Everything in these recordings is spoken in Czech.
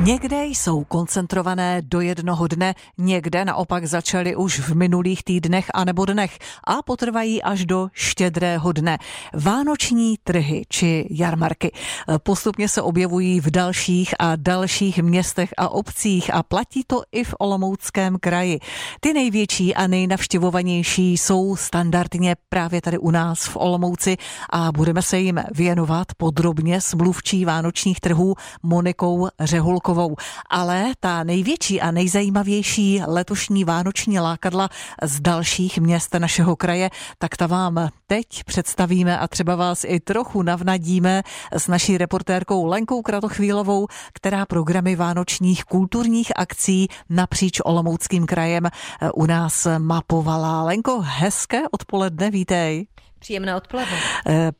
Někde jsou koncentrované do jednoho dne, někde naopak začaly už v minulých týdnech a nebo dnech a potrvají až do štědrého dne. Vánoční trhy či jarmarky postupně se objevují v dalších a dalších městech a obcích a platí to i v Olomouckém kraji. Ty největší a nejnavštěvovanější jsou standardně právě tady u nás v Olomouci a budeme se jim věnovat podrobně s mluvčí vánočních trhů Monikou Řehulkou Havlíčkovou. Ale ta největší a nejzajímavější letošní vánoční lákadla z dalších měst našeho kraje, tak ta vám teď představíme a třeba vás i trochu navnadíme s naší reportérkou Lenkou Kratochvílovou, která programy vánočních kulturních akcí napříč Olomouckým krajem u nás mapovala. Lenko, hezké odpoledne, vítej. Příjemné odpoledne.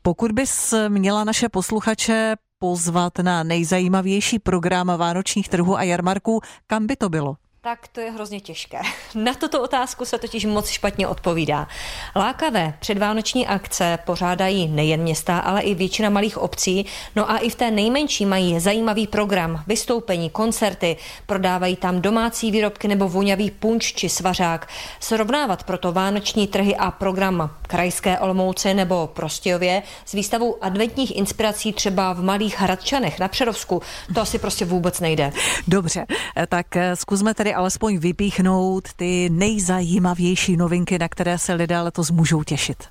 Pokud bys měla naše posluchače pozvat na nejzajímavější program vánočních trhů a jarmarků, kam by to bylo? Tak to je hrozně těžké. Na tuto otázku se totiž moc špatně odpovídá. Lákavé předvánoční akce pořádají nejen města, ale i většina malých obcí. No a i v té nejmenší mají zajímavý program, vystoupení, koncerty, prodávají tam domácí výrobky nebo voňavý punč či svařák. Srovnávat proto vánoční trhy a program Krajské Olomouce nebo Prostějově s výstavou adventních inspirací třeba v malých Hradčanech na Přerovsku, to asi prostě vůbec nejde. Dobře, tak zkusme tedy alespoň vypíchnout ty nejzajímavější novinky, na které se lidé letos můžou těšit?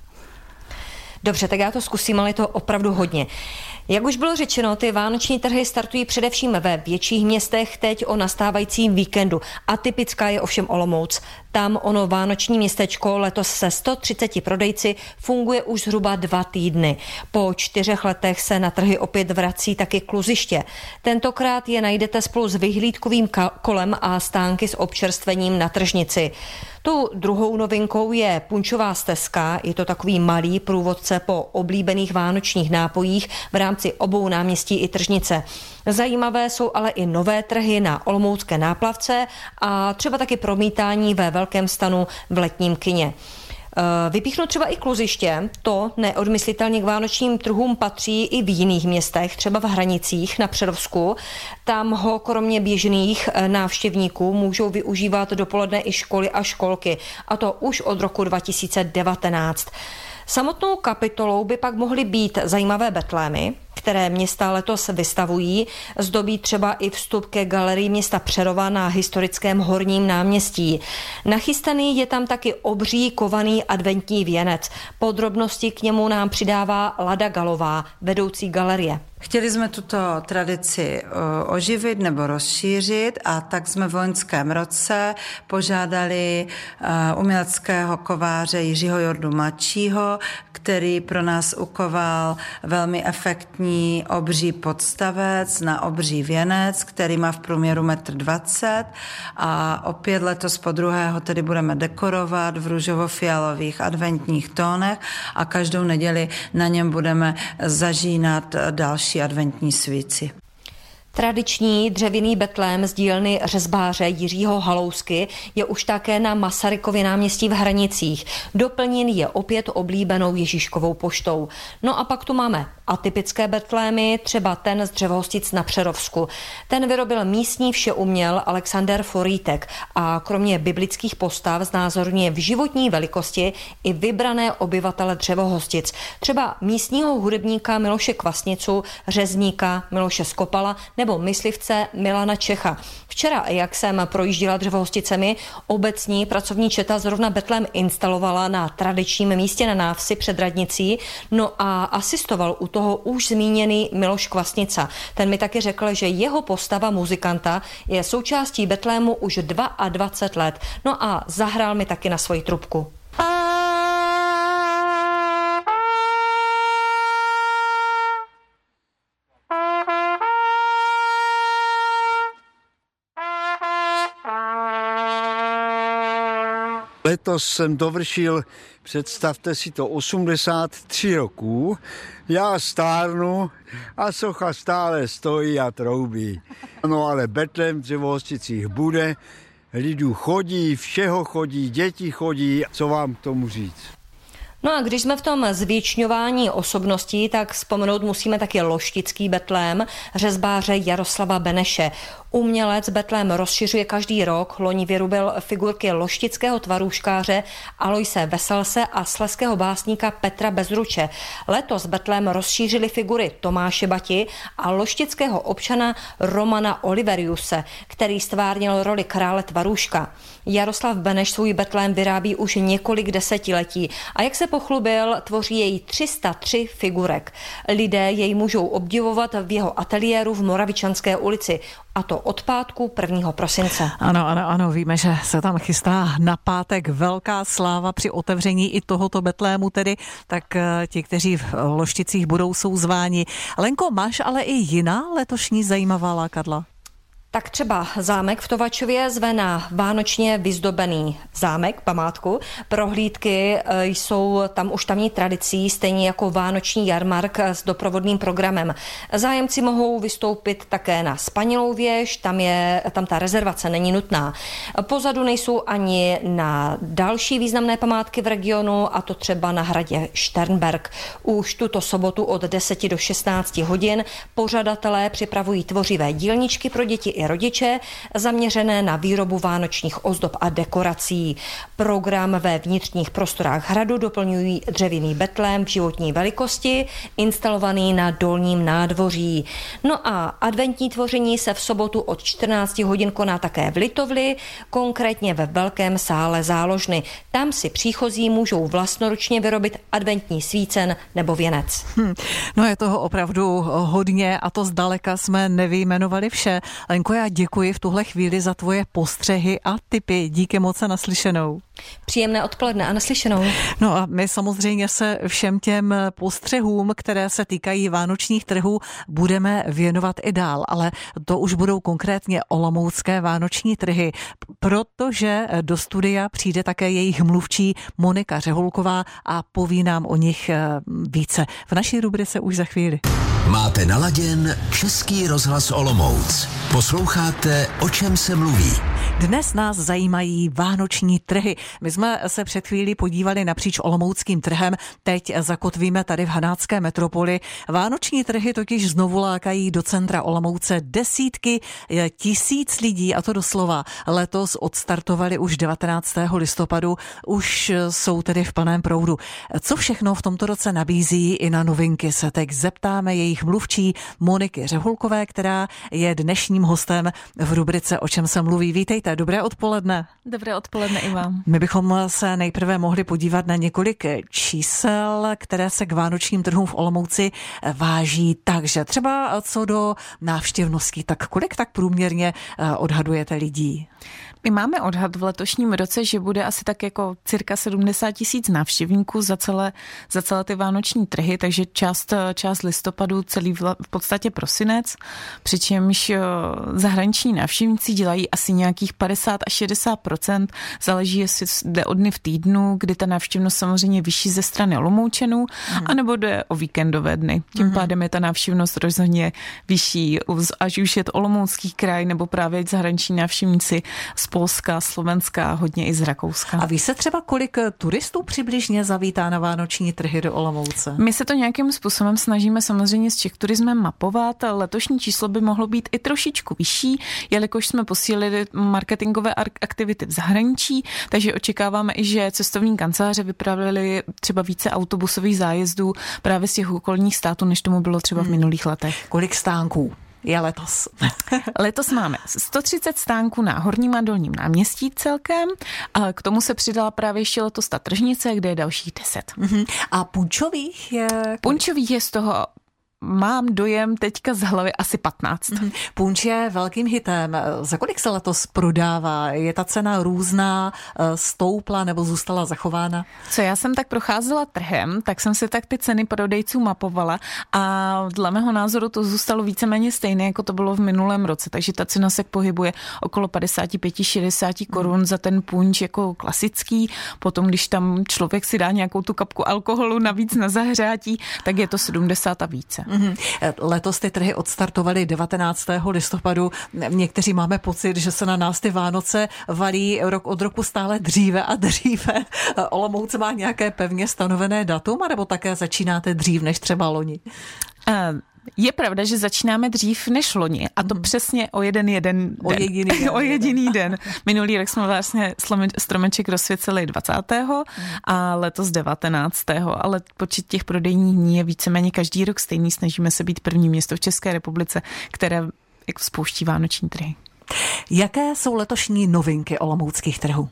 Dobře, tak já to zkusím, ale je to opravdu hodně. Jak už bylo řečeno, ty vánoční trhy startují především ve větších městech teď o nastávajícím víkendu. Atypická je ovšem Olomouc. Tam ono vánoční městečko letos se 130 prodejci funguje už zhruba dva týdny. Po čtyřech letech se na trhy opět vrací taky kluziště. Tentokrát je najdete spolu s vyhlídkovým kolem a stánky s občerstvením na tržnici. Tu druhou novinkou je punčová stezka. Je to takový malý průvodce po oblíbených vánočních nápojích v rámci obou náměstí i tržnice. Zajímavé jsou ale i nové trhy na Olomoucké náplavce a třeba taky promítání ve velkém stanu v letním kině. Eh, vypíchnu třeba i kluziště, to neodmyslitelně k vánočním trhům patří i v jiných městech, třeba v Hranicích na Přerovsku. Tam ho kromě běžných eh, návštěvníků můžou využívat dopoledne i školy a školky, a to už od roku 2019. Samotnou kapitolou by pak mohly být zajímavé betlémy, které města letos vystavují. Zdobí třeba i vstup ke galerii města Přerova na historickém horním náměstí. Nachystaný je tam taky obří kovaný adventní věnec. Podrobnosti k němu nám přidává Lada Galová, vedoucí galerie. Chtěli jsme tuto tradici oživit nebo rozšířit a tak jsme v loňském roce požádali uměleckého kováře Jiřího Jordu mladšího, který pro nás ukoval velmi efektní obří podstavec na obří věnec, který má v průměru 1,20 m a opět letos po druhého tedy budeme dekorovat v růžovo-fialových adventních tónech a každou neděli na něm budeme zažínat další další adventní svíci. Tradiční dřevěný betlém z dílny řezbáře Jiřího Halousky je už také na Masarykově náměstí v Hranicích. Doplněn je opět oblíbenou Ježíškovou poštou. No a pak tu máme atypické betlémy, třeba ten z dřevohostic na Přerovsku. Ten vyrobil místní všeuměl Alexander Forítek a kromě biblických postav znázorňuje v životní velikosti i vybrané obyvatele dřevohostic. Třeba místního hudebníka Miloše Kvasnicu, řezníka Miloše Skopala nebo myslivce Milana Čecha. Včera, jak jsem projížděla dřevohosticemi, obecní pracovní četa zrovna Betlem instalovala na tradičním místě na návsi před radnicí, no a asistoval u toho už zmíněný Miloš Kvasnica. Ten mi taky řekl, že jeho postava muzikanta je součástí Betlému už 22 let. No a zahrál mi taky na svoji trubku. Letos jsem dovršil, představte si to, 83 roků. Já stárnu a socha stále stojí a troubí. No ale Betlem v Dřevohosticích bude, lidů chodí, všeho chodí, děti chodí, co vám k tomu říct? No a když jsme v tom zvětšňování osobností, tak vzpomenout musíme taky loštický betlém řezbáře Jaroslava Beneše. Umělec betlém rozšiřuje každý rok. Loni vyrubil figurky loštického tvarůškáře Aloise Veselse a sleského básníka Petra Bezruče. Letos betlém rozšířili figury Tomáše Bati a loštického občana Romana Oliveriuse, který stvárnil roli krále tvarůška. Jaroslav Beneš svůj betlém vyrábí už několik desetiletí a jak se pochlubil, tvoří jej 303 figurek. Lidé jej můžou obdivovat v jeho ateliéru v Moravičanské ulici a to od pátku 1. prosince. Ano, ano, ano, víme, že se tam chystá na pátek velká sláva při otevření i tohoto Betlému tedy, tak eh, ti, kteří v Lošticích budou, jsou zváni. Lenko, máš ale i jiná letošní zajímavá lákadla? Tak třeba zámek v Tovačově zve na vánočně vyzdobený zámek, památku. Prohlídky e, jsou tam už tamní tradicí, stejně jako vánoční jarmark s doprovodným programem. Zájemci mohou vystoupit také na Spanilou věž, tam, je, tam ta rezervace není nutná. Pozadu nejsou ani na další významné památky v regionu, a to třeba na hradě Sternberg. Už tuto sobotu od 10 do 16 hodin pořadatelé připravují tvořivé dílničky pro děti i rodiče, zaměřené na výrobu vánočních ozdob a dekorací. Program ve vnitřních prostorách hradu doplňují dřevěný betlém v životní velikosti, instalovaný na dolním nádvoří. No a adventní tvoření se v sobotu od 14 hodin koná také v Litovli, konkrétně ve velkém sále záložny. Tam si příchozí můžou vlastnoručně vyrobit adventní svícen nebo věnec. Hm, no je toho opravdu hodně a to zdaleka jsme nevyjmenovali vše. Lenko, Lenko, já děkuji v tuhle chvíli za tvoje postřehy a tipy. Díky moc a naslyšenou. Příjemné odpoledne a naslyšenou. No a my samozřejmě se všem těm postřehům, které se týkají vánočních trhů, budeme věnovat i dál, ale to už budou konkrétně olomoucké vánoční trhy, protože do studia přijde také jejich mluvčí Monika Řehulková a poví nám o nich eh, více. V naší rubrice už za chvíli. Máte naladěn Český rozhlas Olomouc. Posloucháte, o čem se mluví. Dnes nás zajímají vánoční trhy. My jsme se před chvílí podívali napříč Olomouckým trhem, teď zakotvíme tady v Hanácké metropoli. Vánoční trhy totiž znovu lákají do centra Olomouce desítky eh, tisíc lidí, a to doslova. Letos odstartovali už 19. listopadu, už eh, jsou tedy v plném proudu. Co všechno v tomto roce nabízí i na novinky se teď zeptáme jejich mluvčí Moniky Řehulkové, která je dnešním hostem v rubrice O čem se mluví. Vítejte, dobré odpoledne. Dobré odpoledne i vám. My bychom se nejprve mohli podívat na několik čísel, které se k vánočním trhům v Olomouci váží. Takže třeba co do návštěvnosti, tak kolik tak průměrně eh, odhadujete lidí? My máme odhad v letošním roce, že bude asi tak jako cirka 70 tisíc návštěvníků za celé, za celé ty vánoční trhy, takže část, část listopadu, celý v, v podstatě prosinec, přičemž eh, zahraniční návštěvníci dělají asi nějakých 50 až 60 záleží, jestli jde o dny v týdnu, kdy ta návštěvnost samozřejmě vyšší ze strany Olomoučenů, hmm. anebo jde o víkendové dny. Tím hmm. pádem je ta návštěvnost rozhodně vyšší, až už je to Olomoucký kraj nebo právě zahraniční návštěvníci z Polska, Slovenska, hodně i z Rakouska. A ví se třeba, kolik turistů přibližně zavítá na vánoční trhy do Olomouce? My se to nějakým způsobem snažíme samozřejmě s Czech turismem mapovat. Letošní číslo by mohlo být i trošičku vyšší, jelikož jsme posílili marketingové aktivity v zahraničí, takže očekáváme i, že cestovní kanceláře vypravili třeba více autobusových zájezdů právě z těch okolních států, než tomu bylo třeba v hmm. minulých letech. Kolik stánků? je letos? letos máme 130 stánků na Horním a Dolním náměstí celkem. A k tomu se přidala právě ještě letos ta tržnice, kde je dalších 10. Mhm. A punčových je? Punčových je z toho mám dojem teďka z hlavy asi 15. Mm-hmm. Punč je velkým hitem. Za kolik se letos prodává? Je ta cena různá, eh, stoupla nebo zůstala zachována? Co já jsem tak procházela trhem, tak jsem si tak ty ceny prodejců mapovala a dle mého názoru to zůstalo víceméně stejné, jako to bylo v minulém roce. Takže ta cena se pohybuje okolo 55-60 korun za ten punč jako klasický. Potom, když tam člověk si dá nějakou tu kapku alkoholu navíc na zahřátí, tak je to 70 a více. Mm-hmm. Letos ty trhy odstartovaly 19. listopadu. Někteří máme pocit, že se na nás ty Vánoce valí rok od roku stále dříve a dříve. Olomouc má nějaké pevně stanovené datum, nebo také začínáte dřív než třeba loni? Uh, je pravda, že začínáme dřív než loni a to mm. přesně o jeden jeden den. O jediný den. o jediný den. Minulý rok jsme vlastně stromeček rozsvěceli 20. Mm. a letos 19. Ale počet těch prodejních dní je víceméně každý rok stejný. Snažíme se být první město v České republice, které spouští vánoční trhy. Jaké jsou letošní novinky olomouckých trhů?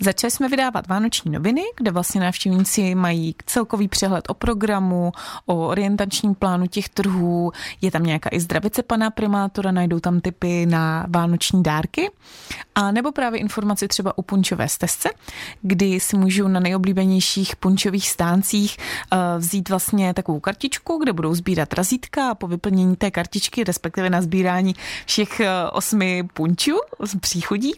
Začali jsme vydávat vánoční noviny, kde vlastně návštěvníci mají celkový přehled o programu, o orientačním plánu těch trhů, je tam nějaká i zdravice pana primátora, najdou tam typy na vánoční dárky, a nebo právě informaci třeba o punčové stezce, kdy si můžou na nejoblíbenějších punčových stáncích eh, vzít vlastně takovou kartičku, kde budou sbírat razítka a po vyplnění té kartičky, respektive na sbírání všech eh, osmi punčů z příchodí,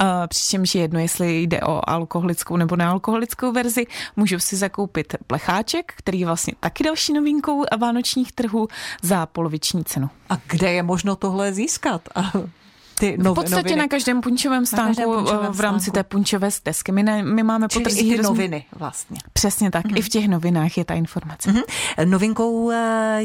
eh, přičemž je jedno, jestli jde o alkoholickou nebo nealkoholickou verzi, můžou si zakoupit plecháček, který je vlastně taky další novinkou vánočních trhů za poloviční cenu. A kde je možno tohle získat? Ty nov, V podstatě noviny. na každém punčovém stánku punčovém v rámci stánku. té punčové stezky. My, ne, my máme Čili i ty noviny vlastně. Přesně tak, mm-hmm. i v těch novinách je ta informace. Mm-hmm. Novinkou eh,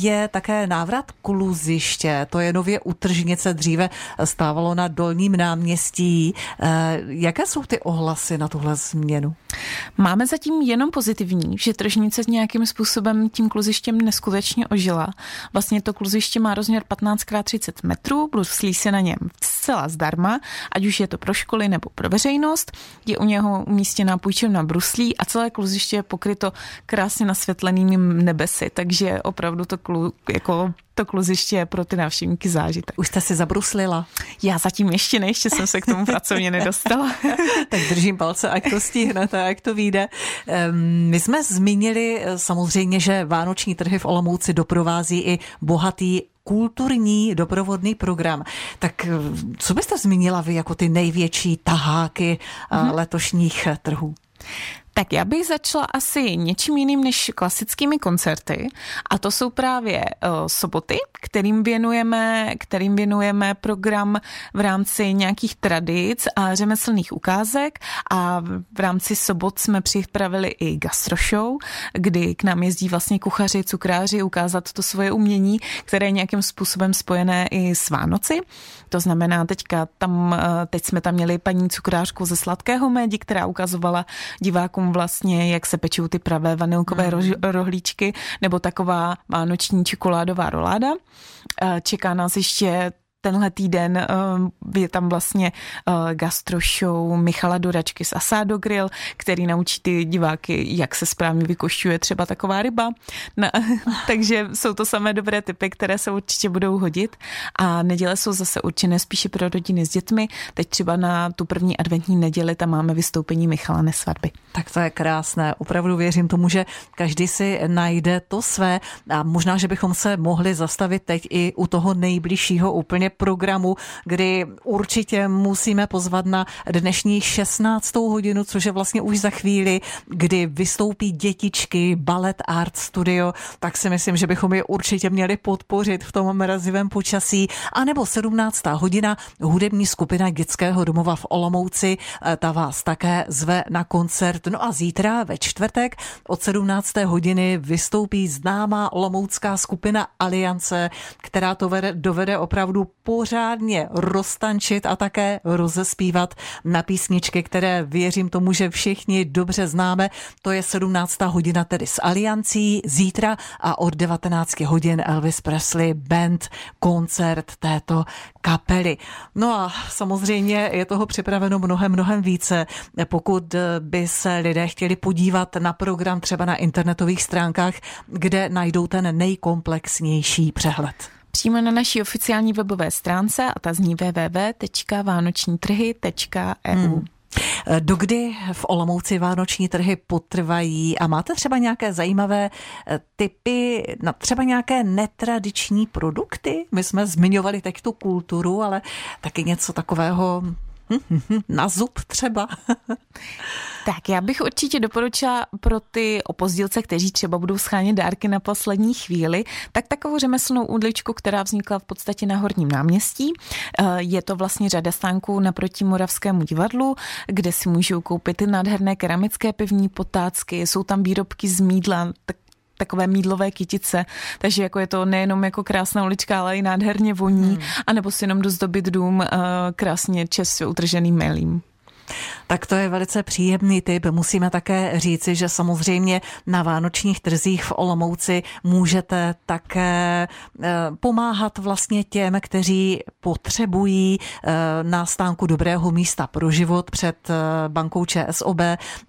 je také návrat kluziště. To je nově utržnice, dříve stávalo na Dolním náměstí. Eh, jaké jsou ty ohlasy na tuhle změnu? Máme zatím jenom pozitivní, že tržnice nějakým způsobem tím kluzištěm neskutečně ožila. Vlastně to kluziště má rozměr 15x30 metrů, plus slí se na ně zcela zdarma, ať už je to pro školy nebo pro veřejnost. Je u něho umístěná půjčovna bruslí a celé kluziště je pokryto krásně nasvětlenými nebesy, takže opravdu to klu, jako to kluziště je pro ty návštěvníky zážitek. Už jste si zabruslila? Já zatím ještě ne, ještě jsem se k tomu pracovně nedostala. tak držím palce, ať to stihnete, jak to vyjde. My jsme zmínili eh, samozřejmě, že vánoční trhy v Olomouci doprovází i bohatý kulturní doprovodný program. Tak eh, co byste zmínila vy jako ty největší taháky mm-hmm. letošních trhů? Tak já bych začala asi něčím jiným než klasickými koncerty a to jsou právě uh, soboty, kterým věnujeme, kterým věnujeme program v rámci nějakých tradic a řemeslných ukázek a v rámci sobot jsme připravili i gastroshow, kdy k nám jezdí vlastně kuchaři, cukráři ukázat to svoje umění, které je nějakým způsobem spojené i s Vánoci. To znamená, teďka tam, eh, teď jsme tam měli paní cukrářku ze Sladkého médi, která ukazovala divákům vlastně, jak se pečou ty pravé vanilkové mm. rohlíčky, nebo taková vánoční čokoládová roláda. Eh, čeká nás ještě tenhle týden uh, je tam vlastně uh, gastro show Michala Doračky z Asado Grill, který naučí ty diváky, jak se správně vykošťuje třeba taková ryba. No, takže jsou to samé dobré typy, které se určitě budou hodit. A neděle jsou zase určené spíše pro rodiny s dětmi. Teď třeba na tu první adventní neděli tam máme vystoupení Michala Nesvadby. Tak to je krásné. Opravdu věřím tomu, že každý si najde to své a možná, že bychom se mohli zastavit teď i u toho nejbližšího úplně programu, kdy určitě musíme pozvat na dnešní 16. hodinu, což je vlastně už za chvíli, kdy vystoupí dětičky Ballet Art Studio, tak si myslím, že bychom je určitě měli podpořit v tom mrazivém počasí. A nebo 17. hodina hudební skupina dětského domova v Olomouci, eh, ta vás také zve na koncert. No a zítra ve čtvrtek od 17. hodiny vystoupí známá olomoucká skupina Aliance, která to vede, dovede opravdu pořádně roztančit a také rozespívat na písničky, které věřím tomu, že všichni dobře známe. To je 17. hodina tedy s Aliancí zítra a od 19 hodin Elvis Presley Band koncert této kapely. No a samozřejmě je toho připraveno mnohem, mnohem více. Pokud by se lidé chtěli podívat na program třeba na internetových stránkách, kde najdou ten nejkomplexnější přehled přímo na naší oficiální webové stránce a ta zní www.vánočnítrhy.eu. Hmm. Dokdy v Olomouci vánoční trhy potrvají a máte třeba nějaké zajímavé eh, typy na třeba nějaké netradiční produkty? My jsme zmiňovali teď tu kulturu, ale taky něco takového Na zub třeba. tak já bych určitě doporučila pro ty opozdilce, kteří třeba budou schánět dárky na poslední chvíli, tak takovou řemeslnou údličku, která vznikla v podstatě na Horním náměstí. Eh, je to vlastně řada stánků naproti Moravskému divadlu, kde si můžou koupit ty nádherné keramické pivní potácky, jsou tam výrobky z mídla, tak takové mídlové kytice, takže jako je to nejenom jako krásná ulička, ale i nádherně voní, hmm. anebo si jenom dozdobit dům uh, krásně čes utrženým melím. Tak to je velice příjemný typ. Musíme také říci, že samozřejmě na vánočních trzích v Olomouci můžete také eh, pomáhat vlastně těm, kteří potřebují eh, na stánku dobrého místa pro život. Před eh, bankou ČSOB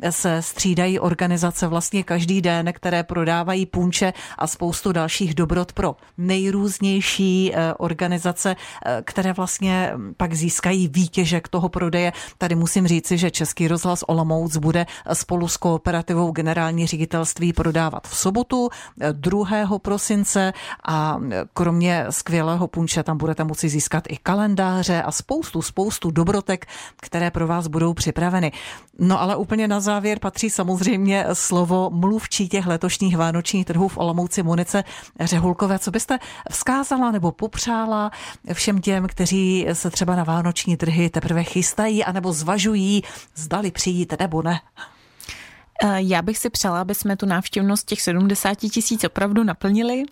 se střídají organizace vlastně každý den, které prodávají punče a spoustu dalších dobrot pro nejrůznější organizace, které vlastně pak získají výtěžek toho prodeje. Tady musím říci, že Český rozhlas Olomouc bude spolu s kooperativou generální ředitelství prodávat v sobotu 2. prosince a kromě skvělého punče tam budete moci získat i kalendáře a spoustu, spoustu dobrotek, které pro vás budou připraveny. No ale úplně na závěr patří samozřejmě slovo mluvčí těch letošních vánočních trhů v Olomouci Monice Řehulkové. Co byste vzkázala nebo popřála všem těm, kteří se třeba na vánoční trhy teprve chystají anebo zvažují, zdali přijít nebo ne. Eh, já bych si přála, aby jsme tu návštěvnost těch 70 tisíc opravdu naplnili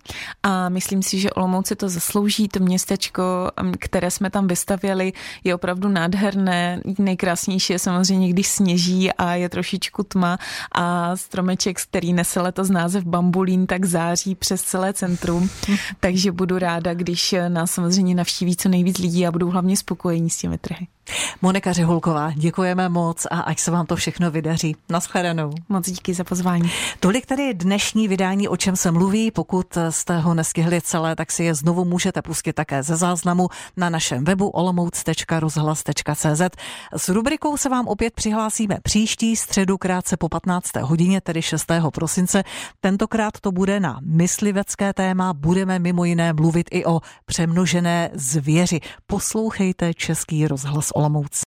a myslím si, že Olomouc si to zaslouží. To městečko, mm, které jsme tam vystavěli, je opravdu nádherné. Nejkrásnější je samozřejmě, když sněží a je trošičku tma a stromeček, který nese letos název Bambulín, tak září přes celé centrum. Takže budu ráda, když nás samozřejmě navštíví co nejvíc lidí a budou hlavně spokojení s těmi trhy. Monika Řehulková, děkujeme moc a ať se vám to všechno vydaří. Naschledanou. Moc díky za pozvání. Tolik tady dnešní vydání, o čem se mluví. Pokud jste ho nestihli celé, tak si je znovu můžete pustit také ze záznamu na našem webu olomouc.rozhlas.cz. S rubrikou se vám opět přihlásíme příští středu krátce po 15. hodině, tedy 6. prosince. Tentokrát to bude na myslivecké téma. Budeme mimo jiné mluvit i o přemnožené zvěři. Poslouchejte Český rozhlas Olomouc.